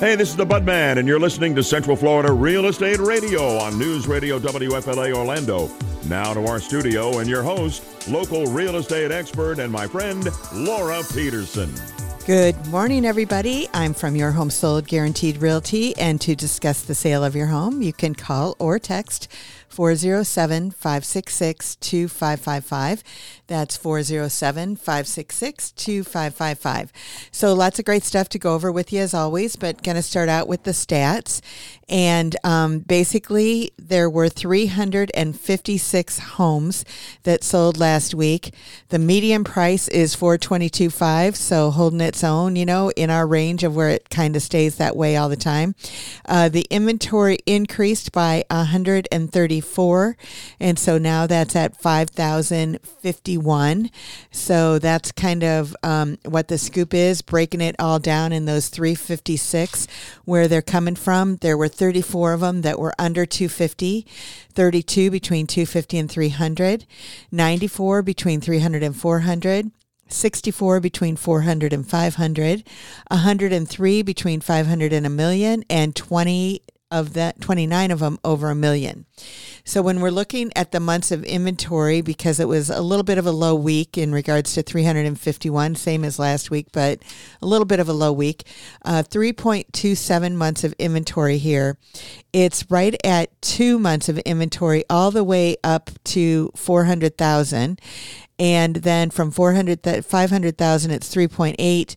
Hey, this is the Budman, and you're listening to Central Florida Real Estate Radio on News Radio WFLA Orlando. Now to our studio and your host, local real estate expert and my friend, Laura Peterson. Good morning, everybody. I'm from Your Home Sold Guaranteed Realty, and to discuss the sale of your home, you can call or text 407 566 2555. That's 407 566 2555. So lots of great stuff to go over with you as always, but going to start out with the stats. And um, basically, there were 356 homes that sold last week. The median price is 422.5, so holding its own, you know, in our range of where it kind of stays that way all the time. Uh, the inventory increased by 134, and so now that's at 5,051. So that's kind of um, what the scoop is, breaking it all down in those 356 where they're coming from. There were 34 of them that were under 250, 32 between 250 and 300, 94 between 300 and 400. 64 between 400 and 500, 103 between 500 and a million, and 20 of that 29 of them over a million. So when we're looking at the months of inventory because it was a little bit of a low week in regards to 351 same as last week but a little bit of a low week, uh, 3.27 months of inventory here. It's right at 2 months of inventory all the way up to 400,000 and then from 400 500,000 it's 3.8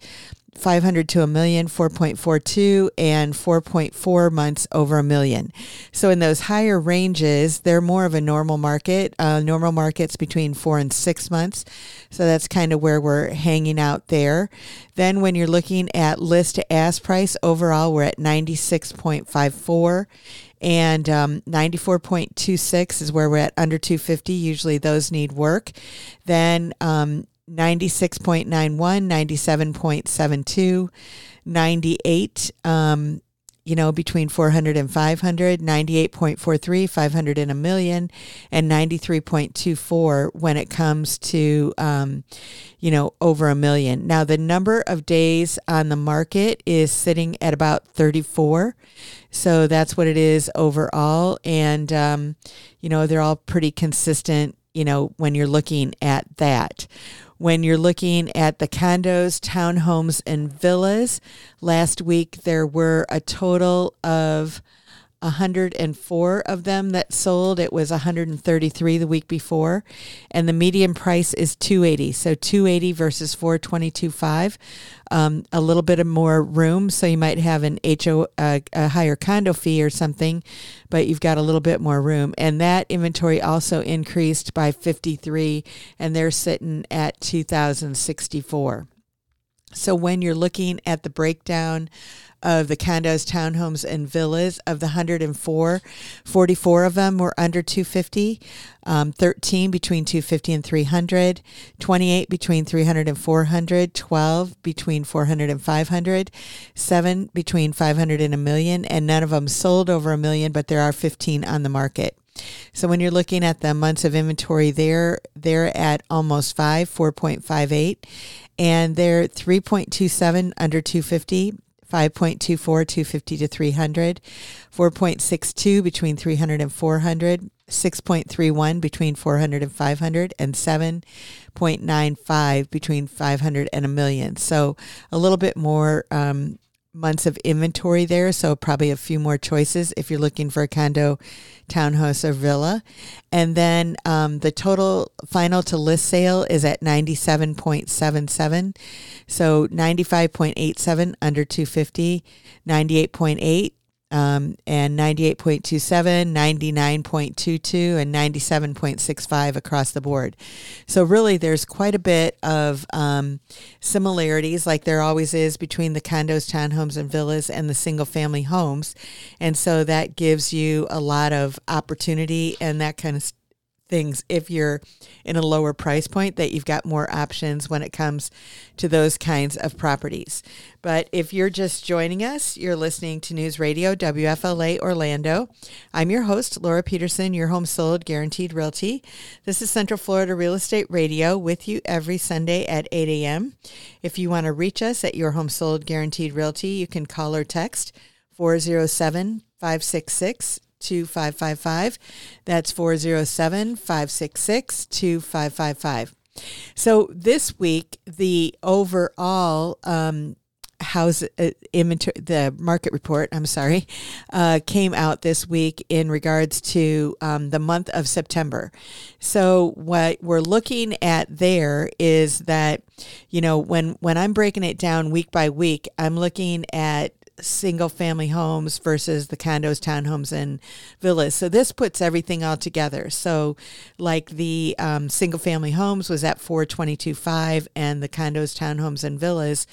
500 to a million, 4.42, and 4.4 months over a million. So in those higher ranges, they're more of a normal market. Uh, normal markets between four and six months. So that's kind of where we're hanging out there. Then when you're looking at list to ask price, overall, we're at 96.54 and um, 94.26 is where we're at under 250 usually those need work then um, 96.91, 97.72, 98, um, you know, between 400 and 500, 98.43, 500 and a million, and 93.24 when it comes to, um, you know, over a million. Now, the number of days on the market is sitting at about 34. So that's what it is overall. And, um, you know, they're all pretty consistent, you know, when you're looking at that when you're looking at the condos, townhomes, and villas. Last week, there were a total of 104 of them that sold. It was 133 the week before, and the median price is 280. So 280 versus 422.5, um, a little bit of more room. So you might have an HO uh, a higher condo fee or something, but you've got a little bit more room. And that inventory also increased by 53, and they're sitting at 2,064. So when you're looking at the breakdown of the condos, townhomes, and villas. Of the 104, 44 of them were under 250, um, 13 between 250 and 300, 28 between 300 and 400, 12 between 400 and 500, 7 between 500 and a million, and none of them sold over a million, but there are 15 on the market. So when you're looking at the months of inventory, they're they're at almost five, 4.58, and they're 3.27 under 250, 5.24, 250 to 300, 4.62 between 300 and 400, 6.31 between 400 and 500, and 7.95 between 500 and a million. So a little bit more um, months of inventory there, so probably a few more choices if you're looking for a condo, townhouse, or villa. And then um, the total final to list sale is at 97.77. So 95.87 under 250, 98.8 um, and 98.27, 99.22, and 97.65 across the board. So, really, there's quite a bit of um, similarities, like there always is between the condos, townhomes, and villas and the single family homes. And so that gives you a lot of opportunity and that kind of things if you're in a lower price point that you've got more options when it comes to those kinds of properties. But if you're just joining us, you're listening to News Radio WFLA Orlando. I'm your host, Laura Peterson, your home sold guaranteed realty. This is Central Florida Real Estate Radio with you every Sunday at 8 a.m. If you want to reach us at your home sold guaranteed realty, you can call or text 407 566 2555. That's 407 566 2555. So this week, the overall um, house uh, inventory, the market report, I'm sorry, uh, came out this week in regards to um, the month of September. So what we're looking at there is that, you know, when when I'm breaking it down week by week, I'm looking at single family homes versus the condos, townhomes, and villas. So this puts everything all together. So, like the um, single family homes was at 422.5, and the condos, townhomes, and villas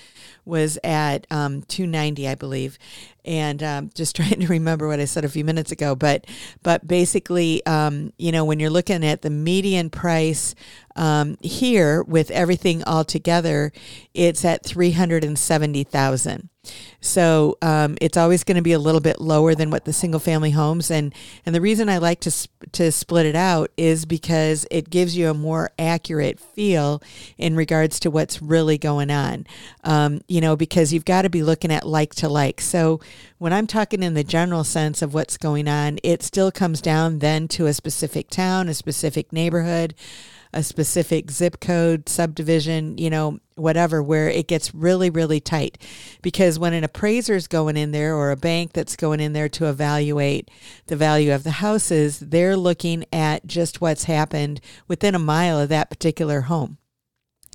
was at um, 290, I believe. And um, just trying to remember what I said a few minutes ago, but but basically, um, you know, when you're looking at the median price um, here with everything all together, it's at 370,000. So um, it's always going to be a little bit lower than what the single family homes and and the reason I like to to split it out is because it gives you a more accurate feel in regards to what's really going on. Um, you know, because you've got to be looking at like to like. So when I'm talking in the general sense of what's going on, it still comes down then to a specific town, a specific neighborhood a specific zip code, subdivision, you know, whatever, where it gets really, really tight. Because when an appraiser is going in there or a bank that's going in there to evaluate the value of the houses, they're looking at just what's happened within a mile of that particular home.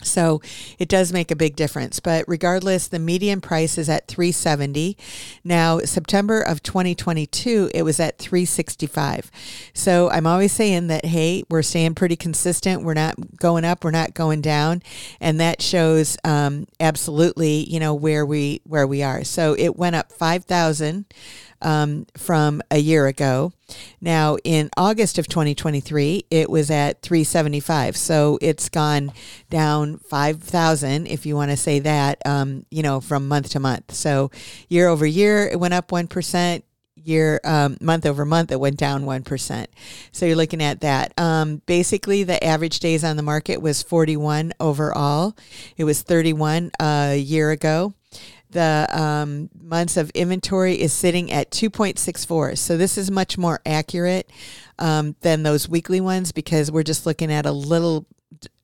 So it does make a big difference. But regardless, the median price is at 370. Now, September of 2022, it was at 365. So I'm always saying that, hey, we're staying pretty consistent. We're not going up, we're not going down. And that shows um, absolutely, you know, where we where we are. So it went up 5,000 um, from a year ago. Now, in August of 2023, it was at 375. So it's gone down 5,000, if you want to say that, um, you know, from month to month. So year over year, it went up 1% year um, month over month it went down 1% so you're looking at that um, basically the average days on the market was 41 overall it was 31 a year ago the um, months of inventory is sitting at 2.64. So this is much more accurate um, than those weekly ones because we're just looking at a little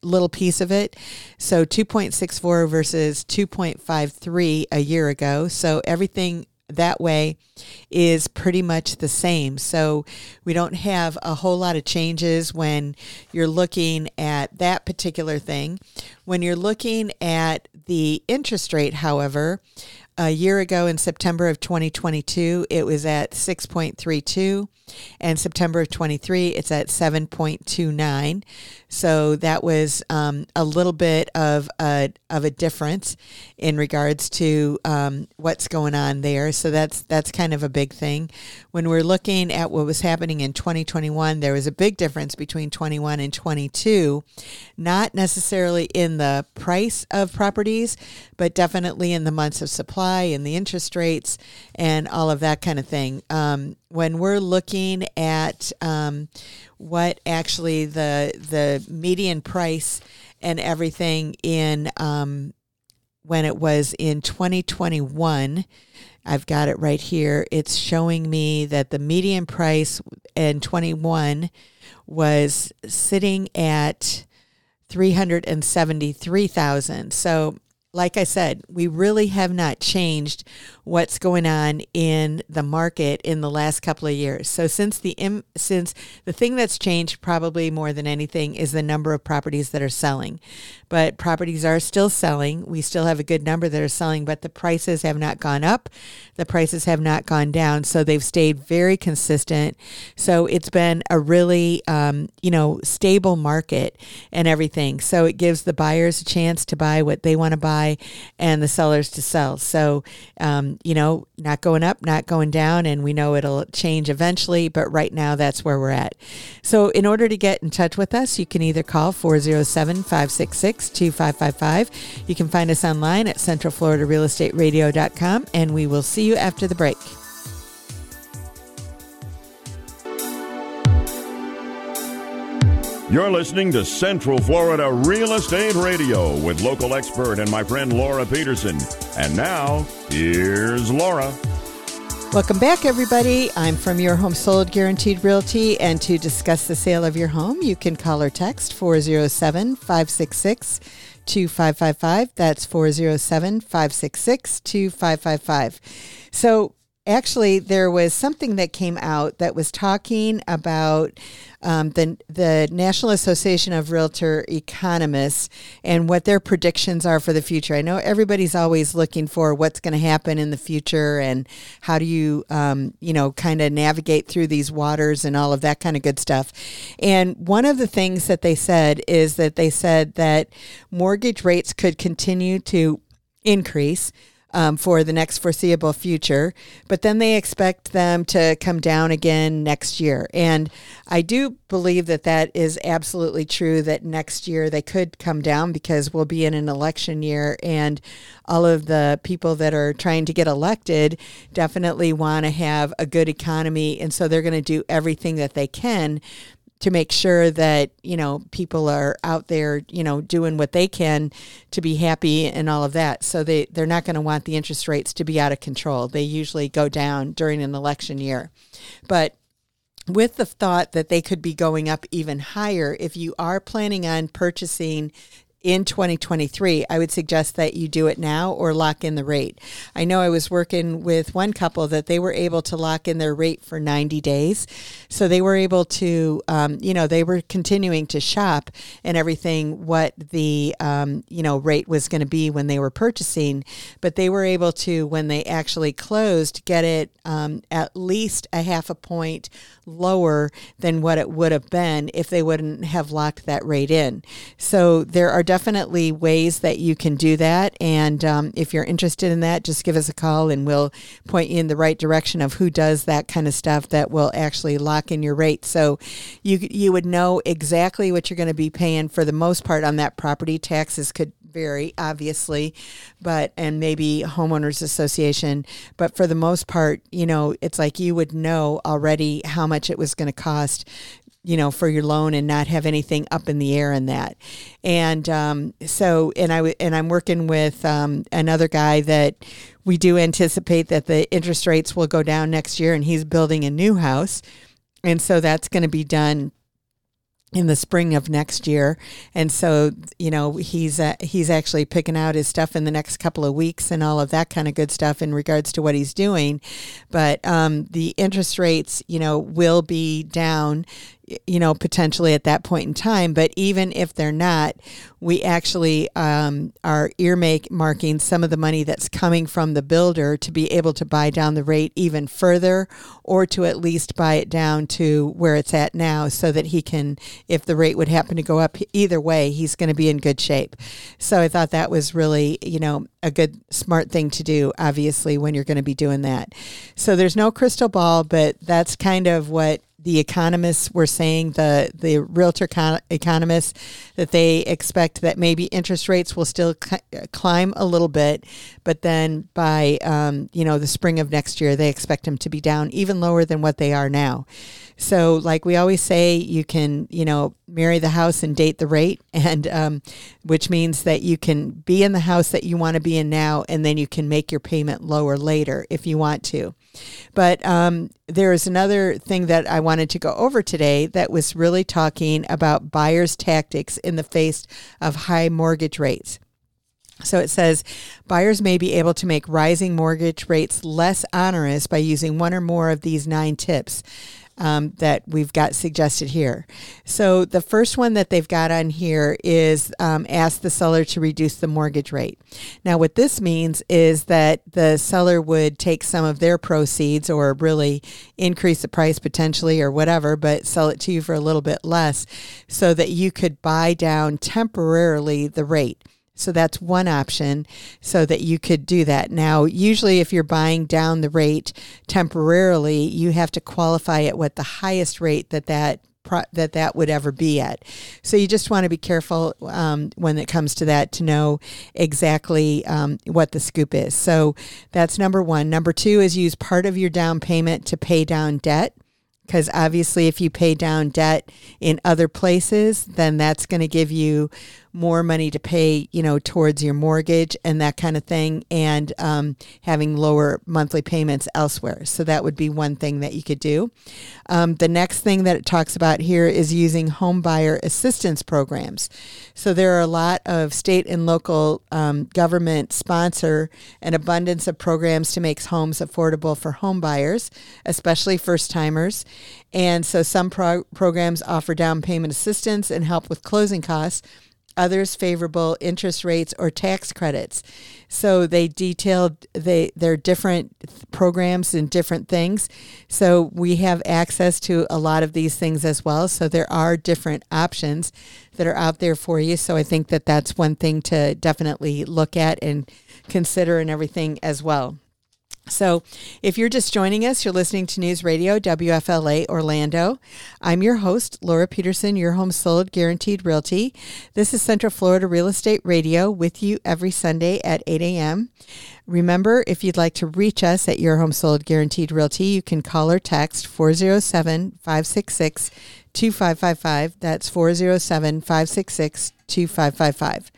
little piece of it. So 2.64 versus 2.53 a year ago. So everything that way is pretty much the same. So we don't have a whole lot of changes when you're looking at that particular thing. When you're looking at the interest rate, however, a year ago in September of 2022, it was at 6.32, and September of 23, it's at 7.29. So that was um, a little bit of a of a difference in regards to um, what's going on there. So that's that's kind of a big thing. When we're looking at what was happening in 2021, there was a big difference between 21 and 22, not necessarily in the price of properties, but definitely in the months of supply and the interest rates and all of that kind of thing. Um, when we're looking at um, what actually the the median price and everything in um, when it was in 2021 I've got it right here. It's showing me that the median price in 21 was sitting at 373,000. So like I said, we really have not changed what's going on in the market in the last couple of years. So since the since the thing that's changed probably more than anything is the number of properties that are selling. But properties are still selling. We still have a good number that are selling, but the prices have not gone up. The prices have not gone down. So they've stayed very consistent. So it's been a really um, you know stable market and everything. So it gives the buyers a chance to buy what they want to buy and the sellers to sell. So um, you know, not going up, not going down, and we know it'll change eventually, but right now that's where we're at. So, in order to get in touch with us, you can either call 407 566 2555. You can find us online at centralfloridarealestateradio.com, and we will see you after the break. You're listening to Central Florida Real Estate Radio with local expert and my friend Laura Peterson. And now, here's Laura. Welcome back, everybody. I'm from Your Home Sold Guaranteed Realty, and to discuss the sale of your home, you can call or text 407 566 2555. That's 407 566 2555. So, actually there was something that came out that was talking about um, the the National Association of Realtor Economists and what their predictions are for the future. I know everybody's always looking for what's going to happen in the future and how do you um, you know kind of navigate through these waters and all of that kind of good stuff. And one of the things that they said is that they said that mortgage rates could continue to increase um, for the next foreseeable future. But then they expect them to come down again next year. And I do believe that that is absolutely true that next year they could come down because we'll be in an election year and all of the people that are trying to get elected definitely want to have a good economy. And so they're going to do everything that they can to make sure that you know people are out there you know doing what they can to be happy and all of that. So they they're not going to want the interest rates to be out of control. They usually go down during an election year. But with the thought that they could be going up even higher if you are planning on purchasing in 2023, I would suggest that you do it now or lock in the rate. I know I was working with one couple that they were able to lock in their rate for 90 days. So they were able to, um, you know, they were continuing to shop and everything what the, um, you know, rate was going to be when they were purchasing. But they were able to, when they actually closed, get it um, at least a half a point lower than what it would have been if they wouldn't have locked that rate in. So there are definitely ways that you can do that. And um, if you're interested in that, just give us a call and we'll point you in the right direction of who does that kind of stuff that will actually lock in your rate. So you, you would know exactly what you're going to be paying for the most part on that property. Taxes could vary, obviously, but and maybe homeowners association. But for the most part, you know, it's like you would know already how much it was going to cost you know, for your loan and not have anything up in the air in that. And um, so, and I and I'm working with um, another guy that we do anticipate that the interest rates will go down next year, and he's building a new house, and so that's going to be done in the spring of next year. And so you know he's uh, he's actually picking out his stuff in the next couple of weeks and all of that kind of good stuff in regards to what he's doing. But um, the interest rates you know will be down you know, potentially at that point in time. But even if they're not, we actually um, are earmarking some of the money that's coming from the builder to be able to buy down the rate even further or to at least buy it down to where it's at now so that he can, if the rate would happen to go up either way, he's going to be in good shape. So I thought that was really, you know, a good, smart thing to do, obviously, when you're going to be doing that. So there's no crystal ball, but that's kind of what the economists were saying the the realtor con- economists that they expect that maybe interest rates will still c- climb a little bit, but then by um, you know the spring of next year they expect them to be down even lower than what they are now. So, like we always say, you can, you know, marry the house and date the rate, and um, which means that you can be in the house that you want to be in now, and then you can make your payment lower later if you want to. But um, there is another thing that I wanted to go over today that was really talking about buyers' tactics in the face of high mortgage rates. So it says buyers may be able to make rising mortgage rates less onerous by using one or more of these nine tips um, that we've got suggested here. So the first one that they've got on here is um, ask the seller to reduce the mortgage rate. Now, what this means is that the seller would take some of their proceeds or really increase the price potentially or whatever, but sell it to you for a little bit less so that you could buy down temporarily the rate. So that's one option so that you could do that. Now, usually if you're buying down the rate temporarily, you have to qualify at what the highest rate that that that that would ever be at. So you just want to be careful um, when it comes to that to know exactly um, what the scoop is. So that's number one. Number two is use part of your down payment to pay down debt because obviously if you pay down debt in other places then that's going to give you more money to pay, you know, towards your mortgage and that kind of thing, and um, having lower monthly payments elsewhere. So that would be one thing that you could do. Um, the next thing that it talks about here is using home buyer assistance programs. So there are a lot of state and local um, government sponsor an abundance of programs to make homes affordable for home buyers, especially first timers. And so some pro- programs offer down payment assistance and help with closing costs others favorable interest rates or tax credits. So they detailed they their different programs and different things. So we have access to a lot of these things as well. So there are different options that are out there for you. So I think that that's one thing to definitely look at and consider and everything as well. So, if you're just joining us, you're listening to News Radio WFLA Orlando. I'm your host, Laura Peterson, your home sold guaranteed realty. This is Central Florida Real Estate Radio with you every Sunday at 8 a.m. Remember, if you'd like to reach us at Your Home Sold Guaranteed Realty, you can call or text 407 566 2555. That's 407 566 2555.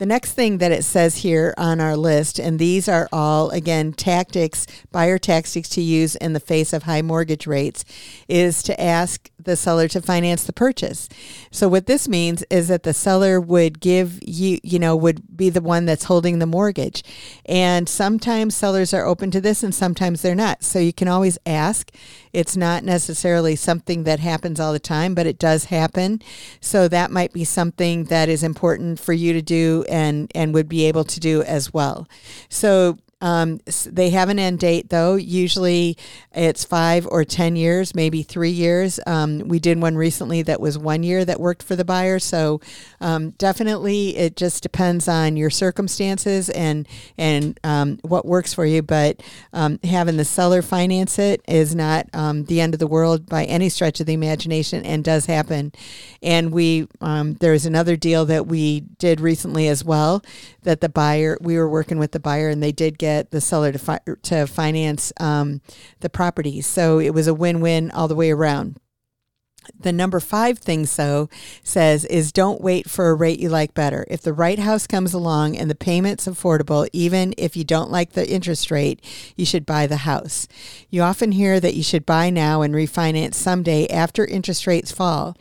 The next thing that it says here on our list, and these are all, again, tactics, buyer tactics to use in the face of high mortgage rates, is to ask the seller to finance the purchase. So what this means is that the seller would give you, you know, would be the one that's holding the mortgage. And sometimes sellers are open to this and sometimes they're not. So you can always ask. It's not necessarily something that happens all the time, but it does happen. So that might be something that is important for you to do and and would be able to do as well. So um, they have an end date though. Usually it's five or 10 years, maybe three years. Um, we did one recently that was one year that worked for the buyer. So um, definitely it just depends on your circumstances and, and um, what works for you. But um, having the seller finance it is not um, the end of the world by any stretch of the imagination and does happen. And we, there's another deal that we did recently as well that the buyer, we were working with the buyer and they did get get the seller to fi- to finance um, the property. So it was a win-win all the way around. The number five thing so says is don't wait for a rate you like better. If the right house comes along and the payment's affordable, even if you don't like the interest rate, you should buy the house. You often hear that you should buy now and refinance someday after interest rates fall.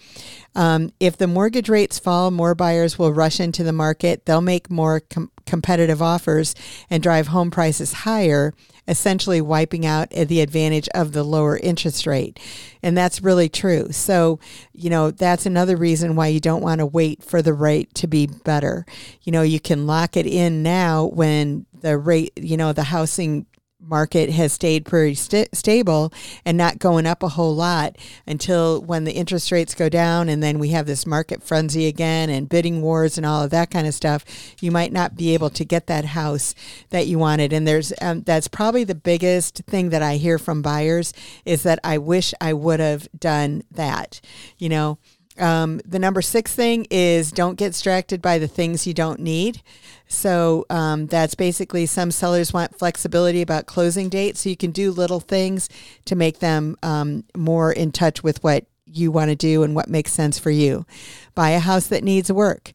Um, if the mortgage rates fall, more buyers will rush into the market. They'll make more com- competitive offers and drive home prices higher, essentially wiping out the advantage of the lower interest rate. And that's really true. So, you know, that's another reason why you don't want to wait for the rate to be better. You know, you can lock it in now when the rate, you know, the housing market has stayed pretty st- stable and not going up a whole lot until when the interest rates go down and then we have this market frenzy again and bidding wars and all of that kind of stuff you might not be able to get that house that you wanted. And there's um, that's probably the biggest thing that I hear from buyers is that I wish I would have done that you know um, the number six thing is don't get distracted by the things you don't need. So um, that's basically some sellers want flexibility about closing dates. So you can do little things to make them um, more in touch with what you want to do and what makes sense for you. Buy a house that needs work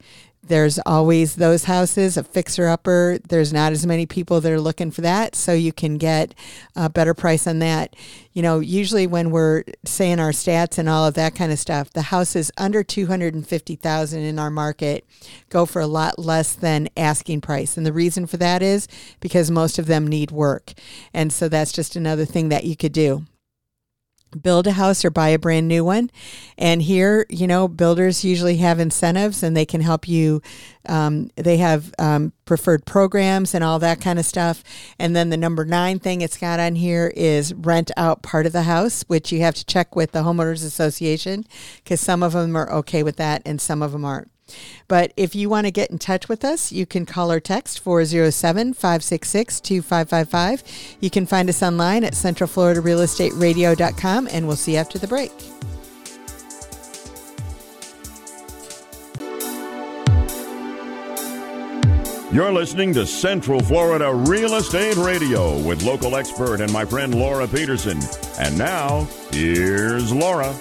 there's always those houses, a fixer upper. There's not as many people that are looking for that, so you can get a better price on that. You know, usually when we're saying our stats and all of that kind of stuff, the houses under 250,000 in our market go for a lot less than asking price. And the reason for that is because most of them need work. And so that's just another thing that you could do build a house or buy a brand new one. And here, you know, builders usually have incentives and they can help you. Um, they have um, preferred programs and all that kind of stuff. And then the number nine thing it's got on here is rent out part of the house, which you have to check with the homeowners association because some of them are okay with that and some of them aren't. But if you want to get in touch with us, you can call or text 407 566 2555. You can find us online at centralfloridarealestateradio.com, and we'll see you after the break. You're listening to Central Florida Real Estate Radio with local expert and my friend Laura Peterson. And now, here's Laura.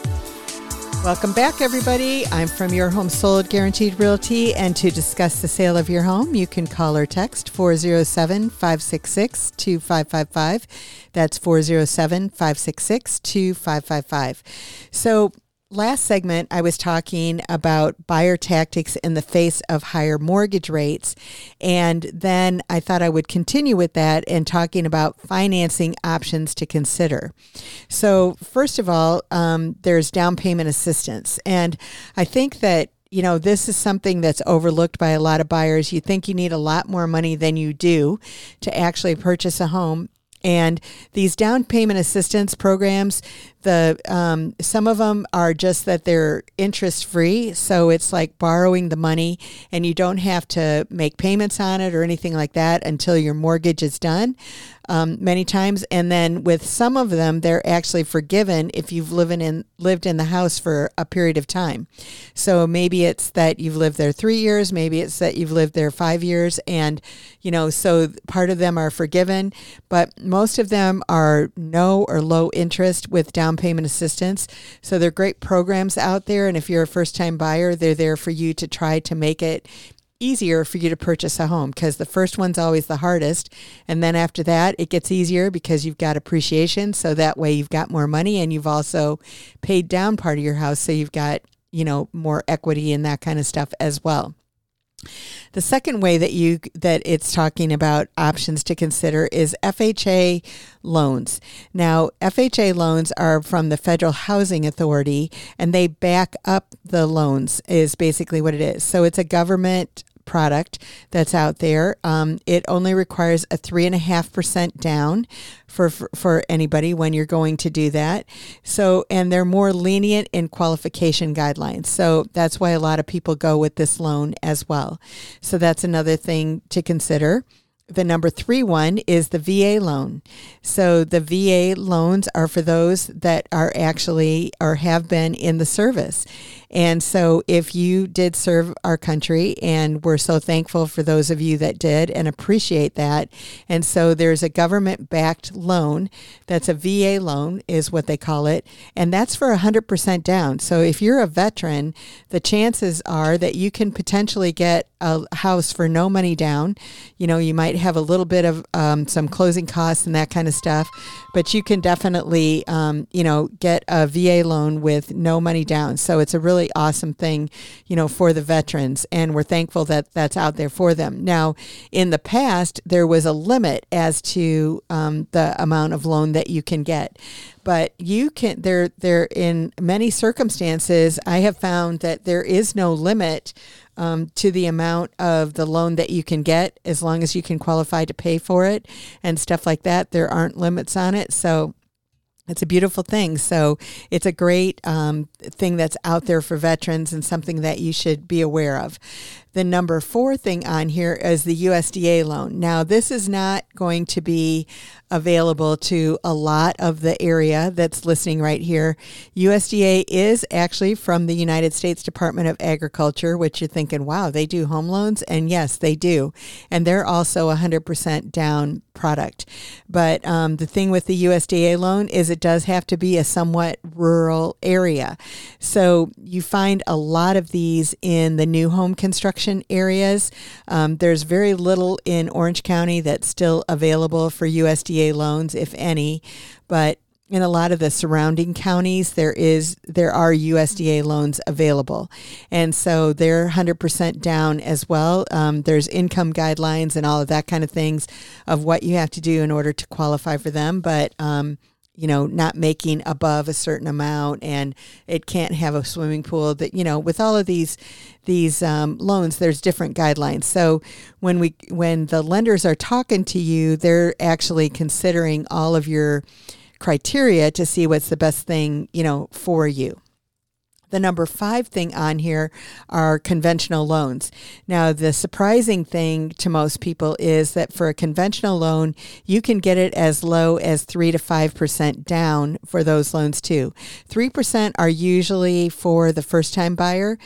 Welcome back, everybody. I'm from Your Home Sold Guaranteed Realty, and to discuss the sale of your home, you can call or text 407 566 2555. That's 407 566 2555. So, last segment, I was talking about buyer tactics in the face of higher mortgage rates. And then I thought I would continue with that and talking about financing options to consider. So, first of all, um, there's down payment assistance. And I think that you know, this is something that's overlooked by a lot of buyers. You think you need a lot more money than you do to actually purchase a home. And these down payment assistance programs, the um, some of them are just that they're interest free, so it's like borrowing the money, and you don't have to make payments on it or anything like that until your mortgage is done um, many times. And then with some of them, they're actually forgiven if you've living in lived in the house for a period of time. So maybe it's that you've lived there three years, maybe it's that you've lived there five years, and you know, so part of them are forgiven, but most of them are no or low interest with down payment assistance. So they're great programs out there, and if you're a first time buyer, they're there for you to try to make it easier for you to purchase a home because the first one's always the hardest. And then after that, it gets easier because you've got appreciation. So that way you've got more money and you've also paid down part of your house. So you've got, you know, more equity and that kind of stuff as well. The second way that you that it's talking about options to consider is FHA loans. Now, FHA loans are from the Federal Housing Authority and they back up the loans is basically what it is. So it's a government product that's out there. Um, it only requires a three and a half percent down for, for, for anybody when you're going to do that. So, and they're more lenient in qualification guidelines. So that's why a lot of people go with this loan as well. So that's another thing to consider. The number three one is the VA loan. So the VA loans are for those that are actually or have been in the service. And so, if you did serve our country, and we're so thankful for those of you that did and appreciate that. And so, there's a government backed loan that's a VA loan, is what they call it. And that's for 100% down. So, if you're a veteran, the chances are that you can potentially get a house for no money down. You know, you might have a little bit of um, some closing costs and that kind of stuff, but you can definitely, um, you know, get a VA loan with no money down. So, it's a really really awesome thing, you know, for the veterans. And we're thankful that that's out there for them. Now, in the past, there was a limit as to um, the amount of loan that you can get. But you can, there, there, in many circumstances, I have found that there is no limit um, to the amount of the loan that you can get as long as you can qualify to pay for it and stuff like that. There aren't limits on it. So it's a beautiful thing. So it's a great um, thing that's out there for veterans and something that you should be aware of. The number four thing on here is the USDA loan. Now, this is not going to be available to a lot of the area that's listening right here. USDA is actually from the United States Department of Agriculture, which you're thinking, wow, they do home loans? And yes, they do. And they're also 100% down product. But um, the thing with the USDA loan is it does have to be a somewhat rural area. So you find a lot of these in the new home construction areas. Um, there's very little in Orange County that's still available for USDA loans, if any, but in a lot of the surrounding counties there is there are USDA loans available, and so they're 100% down as well. Um, there's income guidelines and all of that kind of things of what you have to do in order to qualify for them, but um, you know, not making above a certain amount, and it can't have a swimming pool. That you know, with all of these these um, loans, there's different guidelines. So when we when the lenders are talking to you, they're actually considering all of your criteria to see what's the best thing you know for you. The number five thing on here are conventional loans. Now, the surprising thing to most people is that for a conventional loan, you can get it as low as 3 to 5% down for those loans too. 3% are usually for the first time buyer,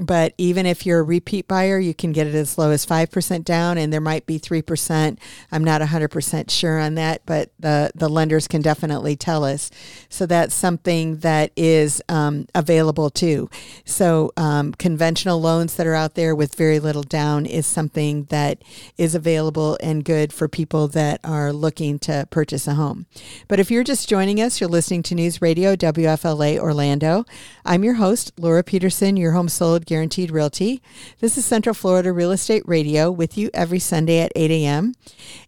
but even if you're a repeat buyer, you can get it as low as 5% down, and there might be 3%. I'm not 100% sure on that, but the, the lenders can definitely tell us. So that's something that is um, available too. So um, conventional loans that are out there with very little down is something that is available and good for people that are looking to purchase a home. But if you're just joining us, you're listening to News Radio WFLA Orlando. I'm your host, Laura Peterson, your home sold Guaranteed Realty. This is Central Florida Real Estate Radio with you every Sunday at 8 a.m.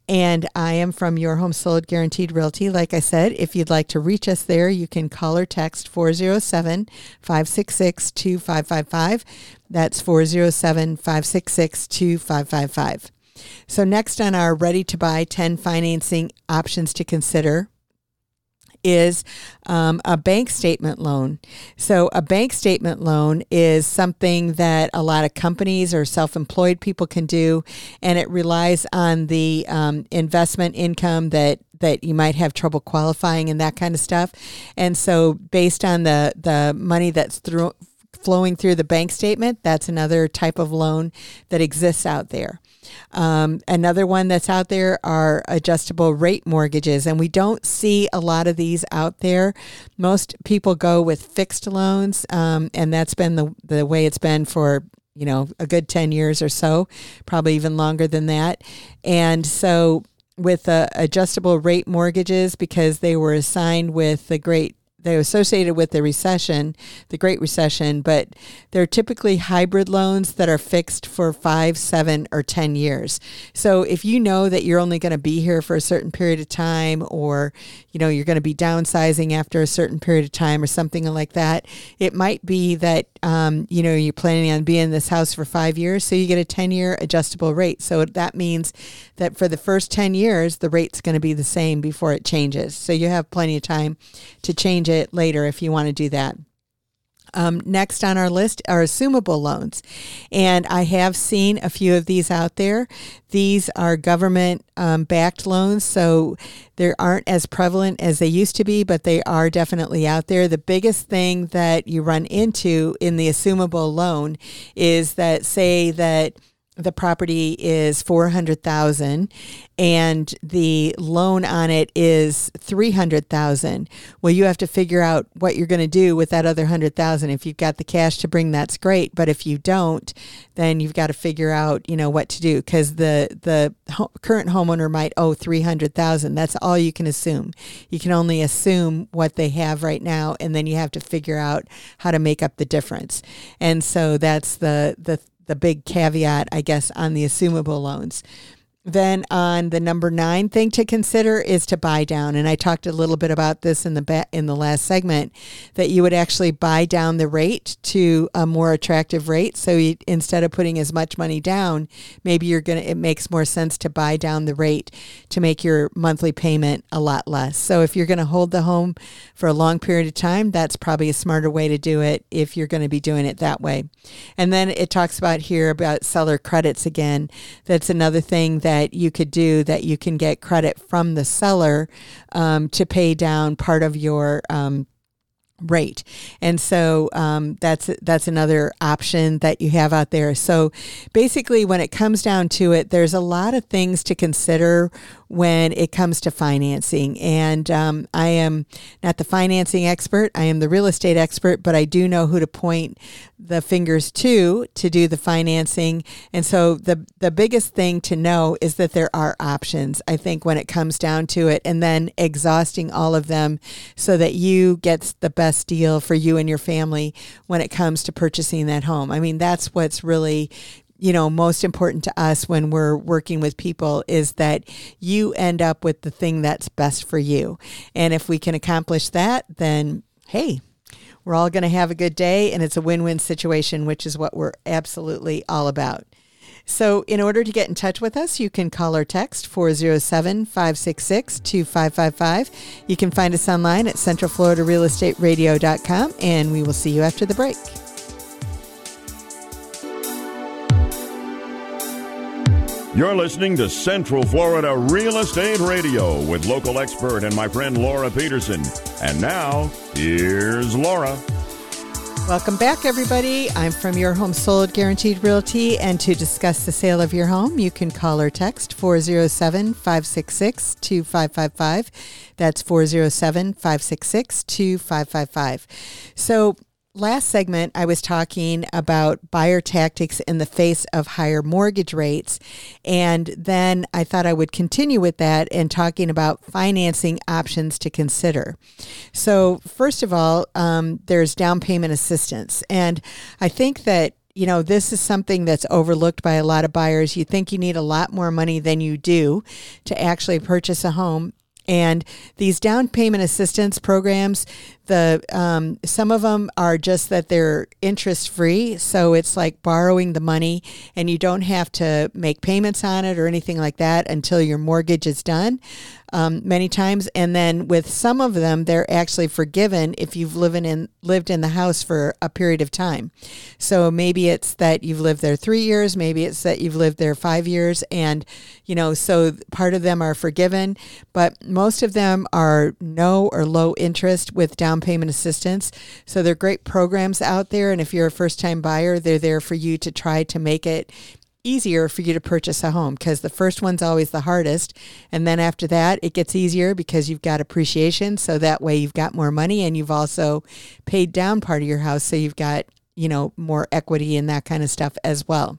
And I am from Your Home Sold Guaranteed Realty. Like I said, if you'd like to reach us there, you can call or text 407 566 2555. That's 407 566 2555. So, next on our ready to buy 10 financing options to consider is um, a bank statement loan. So, a bank statement loan is something that a lot of companies or self employed people can do, and it relies on the um, investment income that that you might have trouble qualifying and that kind of stuff. And so, based on the the money that's through flowing through the bank statement, that's another type of loan that exists out there. Um, another one that's out there are adjustable rate mortgages, and we don't see a lot of these out there. Most people go with fixed loans, um, and that's been the, the way it's been for you know a good 10 years or so probably even longer than that and so with uh, adjustable rate mortgages because they were assigned with the great they're associated with the recession, the Great Recession, but they're typically hybrid loans that are fixed for five, seven, or 10 years. So if you know that you're only going to be here for a certain period of time, or you know you're going to be downsizing after a certain period of time, or something like that, it might be that um, you know you're planning on being in this house for five years, so you get a 10-year adjustable rate. So that means that for the first 10 years, the rate's going to be the same before it changes. So you have plenty of time to change later if you want to do that. Um, next on our list are assumable loans. And I have seen a few of these out there. These are government um, backed loans, so they aren't as prevalent as they used to be, but they are definitely out there. The biggest thing that you run into in the assumable loan is that, say, that the property is 400,000 and the loan on it is 300,000. Well, you have to figure out what you're going to do with that other 100,000. If you've got the cash to bring that's great, but if you don't, then you've got to figure out, you know, what to do cuz the the ho- current homeowner might owe 300,000. That's all you can assume. You can only assume what they have right now and then you have to figure out how to make up the difference. And so that's the the the big caveat, I guess, on the assumable loans. Then on the number nine thing to consider is to buy down, and I talked a little bit about this in the in the last segment that you would actually buy down the rate to a more attractive rate. So you, instead of putting as much money down, maybe you're gonna it makes more sense to buy down the rate to make your monthly payment a lot less. So if you're going to hold the home for a long period of time, that's probably a smarter way to do it if you're going to be doing it that way. And then it talks about here about seller credits again. That's another thing that that you could do that you can get credit from the seller um, to pay down part of your um, rate. And so um, that's that's another option that you have out there. So basically, when it comes down to it, there's a lot of things to consider when it comes to financing. And um, I am not the financing expert, I am the real estate expert, but I do know who to point the fingers to to do the financing. And so the, the biggest thing to know is that there are options, I think, when it comes down to it, and then exhausting all of them so that you get the best deal for you and your family when it comes to purchasing that home. I mean, that's what's really you know most important to us when we're working with people is that you end up with the thing that's best for you and if we can accomplish that then hey we're all going to have a good day and it's a win-win situation which is what we're absolutely all about So, in order to get in touch with us, you can call or text 407 566 2555. You can find us online at centralfloridarealestateradio.com, and we will see you after the break. You're listening to Central Florida Real Estate Radio with local expert and my friend Laura Peterson. And now, here's Laura. Welcome back, everybody. I'm from Your Home Sold Guaranteed Realty, and to discuss the sale of your home, you can call or text 407 566 2555. That's 407 566 2555. So, last segment, I was talking about buyer tactics in the face of higher mortgage rates. And then I thought I would continue with that and talking about financing options to consider. So, first of all, um, there's down payment assistance. And I think that you know, this is something that's overlooked by a lot of buyers. You think you need a lot more money than you do to actually purchase a home. And these down payment assistance programs, the um, some of them are just that they're interest free, so it's like borrowing the money, and you don't have to make payments on it or anything like that until your mortgage is done um, many times. And then with some of them, they're actually forgiven if you've lived in lived in the house for a period of time. So maybe it's that you've lived there three years, maybe it's that you've lived there five years, and you know, so part of them are forgiven, but most of them are no or low interest with down payment assistance. So they're great programs out there, and if you're a first time buyer, they're there for you to try to make it easier for you to purchase a home because the first one's always the hardest. And then after that, it gets easier because you've got appreciation. So that way you've got more money and you've also paid down part of your house. So you've got, you know, more equity and that kind of stuff as well.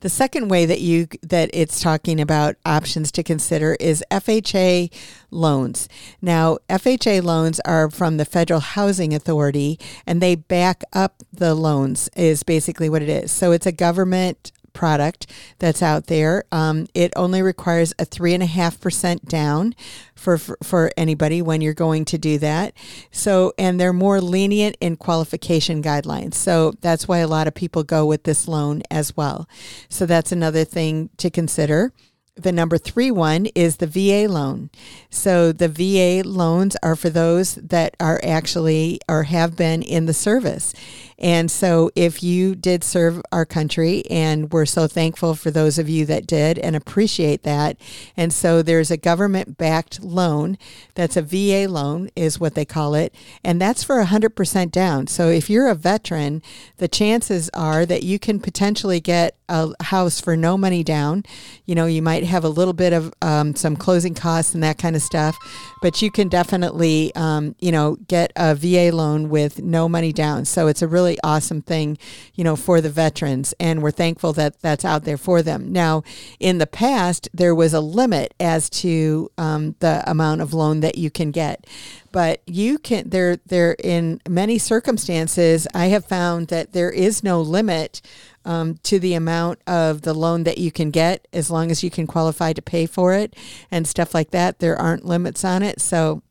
The second way that you that it's talking about options to consider is FHA loans. Now, FHA loans are from the Federal Housing Authority and they back up the loans is basically what it is. So it's a government product that's out there. Um, it only requires a three and a half percent down for, for, for anybody when you're going to do that. So, and they're more lenient in qualification guidelines. So that's why a lot of people go with this loan as well. So that's another thing to consider. The number three one is the VA loan. So the VA loans are for those that are actually or have been in the service. And so, if you did serve our country, and we're so thankful for those of you that did and appreciate that. And so, there's a government backed loan that's a VA loan, is what they call it. And that's for 100% down. So, if you're a veteran, the chances are that you can potentially get a house for no money down. You know, you might have a little bit of um, some closing costs and that kind of stuff, but you can definitely, um, you know, get a VA loan with no money down. So, it's a really really awesome thing, you know, for the veterans. And we're thankful that that's out there for them. Now, in the past, there was a limit as to um, the amount of loan that you can get. But you can, there, there, in many circumstances, I have found that there is no limit um, to the amount of the loan that you can get as long as you can qualify to pay for it and stuff like that. There aren't limits on it. So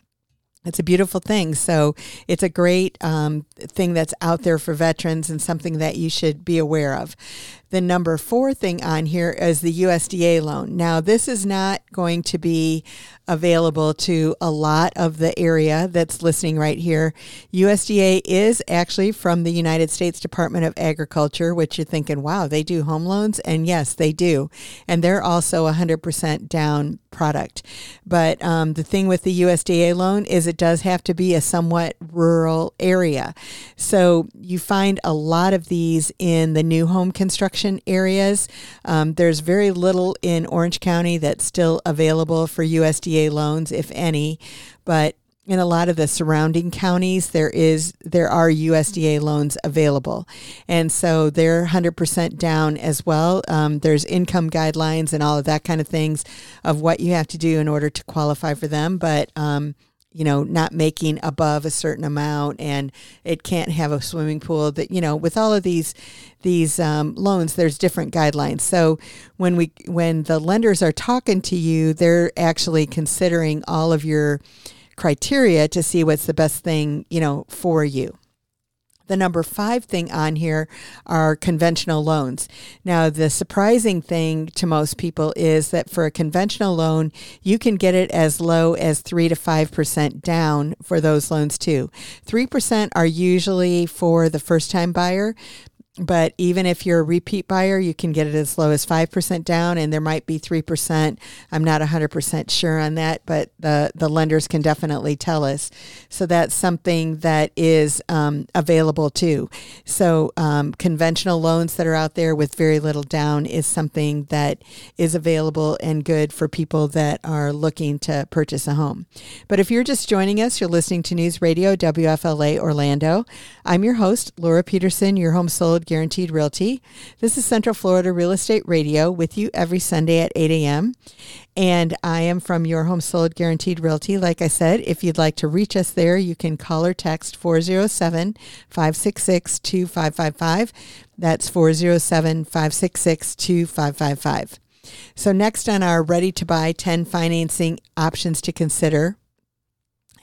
it's a beautiful thing. So it's a great um, thing that's out there for veterans and something that you should be aware of. The number four thing on here is the USDA loan. Now, this is not going to be available to a lot of the area that's listening right here. USDA is actually from the United States Department of Agriculture, which you're thinking, wow, they do home loans? And yes, they do. And they're also 100% down product. But um, the thing with the USDA loan is it does have to be a somewhat rural area. So you find a lot of these in the new home construction areas. Um, there's very little in Orange County that's still available for USDA loans, if any, but in a lot of the surrounding counties there is there are USDA loans available. And so they're 100% down as well. Um, there's income guidelines and all of that kind of things of what you have to do in order to qualify for them but um, you know, not making above a certain amount, and it can't have a swimming pool. That you know, with all of these these um, loans, there's different guidelines. So when we when the lenders are talking to you, they're actually considering all of your criteria to see what's the best thing you know for you. The number five thing on here are conventional loans. Now, the surprising thing to most people is that for a conventional loan, you can get it as low as 3 to 5% down for those loans too. 3% are usually for the first time buyer, but even if you're a repeat buyer, you can get it as low as 5% down, and there might be 3%. I'm not 100% sure on that, but the, the lenders can definitely tell us. So that's something that is um, available too. So um, conventional loans that are out there with very little down is something that is available and good for people that are looking to purchase a home. But if you're just joining us, you're listening to News Radio WFLA Orlando. I'm your host, Laura Peterson, your home sold Guaranteed Realty. This is Central Florida Real Estate Radio with you every Sunday at 8 a.m. And I am from Your Home Sold Guaranteed Realty. Like I said, if you'd like to reach us there, you can call or text 407 566 2555. That's 407 566 2555. So, next on our ready to buy 10 financing options to consider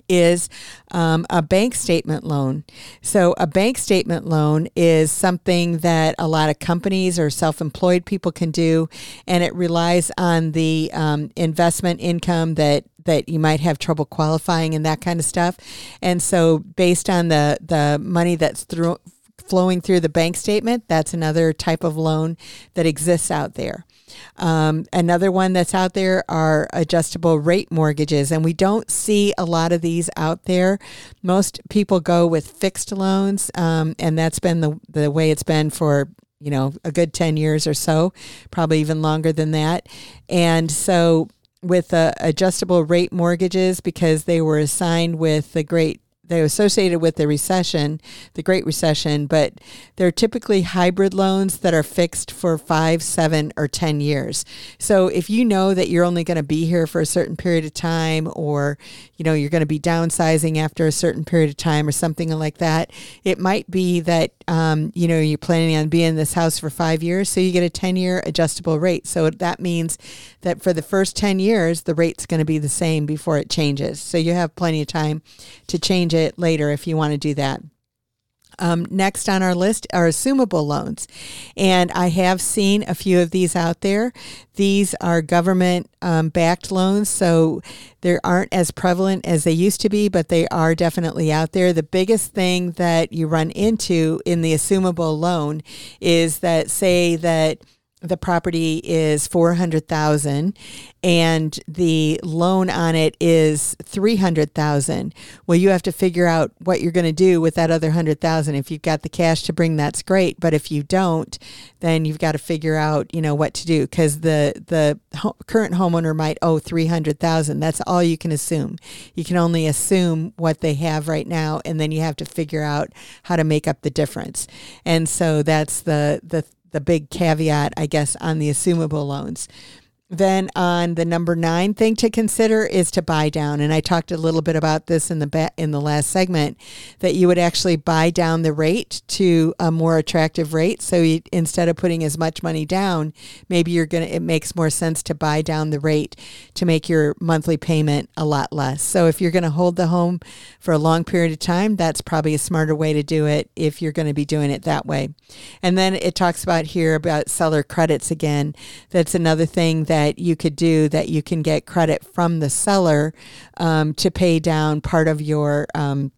is um, a bank statement loan. So, a bank statement loan is something that a lot of companies or self employed people can do, and it relies on the um, investment income that that you might have trouble qualifying and that kind of stuff. And so, based on the the money that's through flowing through the bank statement, that's another type of loan that exists out there. Um, another one that's out there are adjustable rate mortgages, and we don't see a lot of these out there. Most people go with fixed loans, um, and that's been the, the way it's been for you know a good 10 years or so, probably even longer than that. And so with uh, adjustable rate mortgages, because they were assigned with the great they're associated with the recession, the Great Recession, but they're typically hybrid loans that are fixed for five, seven, or 10 years. So if you know that you're only going to be here for a certain period of time, or you know you're going to be downsizing after a certain period of time, or something like that, it might be that um, you know you're planning on being in this house for five years, so you get a 10 year adjustable rate. So that means that for the first 10 years, the rate's going to be the same before it changes. So you have plenty of time to change it later if you want to do that. Um, next on our list are assumable loans. And I have seen a few of these out there. These are government um, backed loans, so they aren't as prevalent as they used to be, but they are definitely out there. The biggest thing that you run into in the assumable loan is that, say, that the property is 400,000 and the loan on it is 300,000. Well, you have to figure out what you're going to do with that other 100,000. If you've got the cash to bring that's great, but if you don't, then you've got to figure out, you know, what to do cuz the the ho- current homeowner might owe 300,000. That's all you can assume. You can only assume what they have right now and then you have to figure out how to make up the difference. And so that's the the the big caveat, I guess, on the assumable loans. Then on the number nine thing to consider is to buy down, and I talked a little bit about this in the in the last segment that you would actually buy down the rate to a more attractive rate. So you, instead of putting as much money down, maybe you're gonna it makes more sense to buy down the rate to make your monthly payment a lot less. So if you're to hold the home for a long period of time, that's probably a smarter way to do it if you're going to be doing it that way. And then it talks about here about seller credits again. That's another thing that that you could do that you can get credit from the seller um, to pay down part of your um,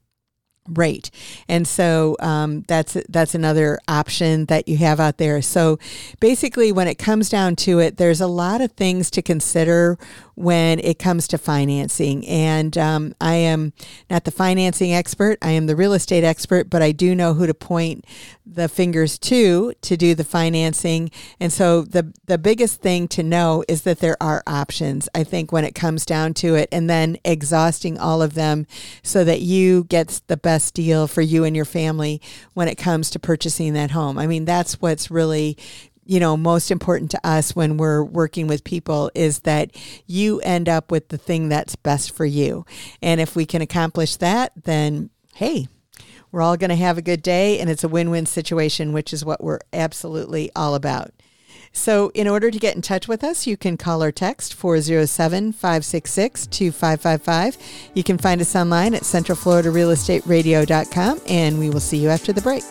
rate. And so um, that's that's another option that you have out there. So basically when it comes down to it there's a lot of things to consider when it comes to financing. And um, I am not the financing expert, I am the real estate expert, but I do know who to point the fingers to to do the financing. And so the, the biggest thing to know is that there are options, I think, when it comes down to it, and then exhausting all of them so that you get the best deal for you and your family when it comes to purchasing that home. I mean, that's what's really you know most important to us when we're working with people is that you end up with the thing that's best for you and if we can accomplish that then hey we're all going to have a good day and it's a win-win situation which is what we're absolutely all about So, in order to get in touch with us, you can call or text 407 566 2555. You can find us online at centralfloridarealestateradio.com, and we will see you after the break.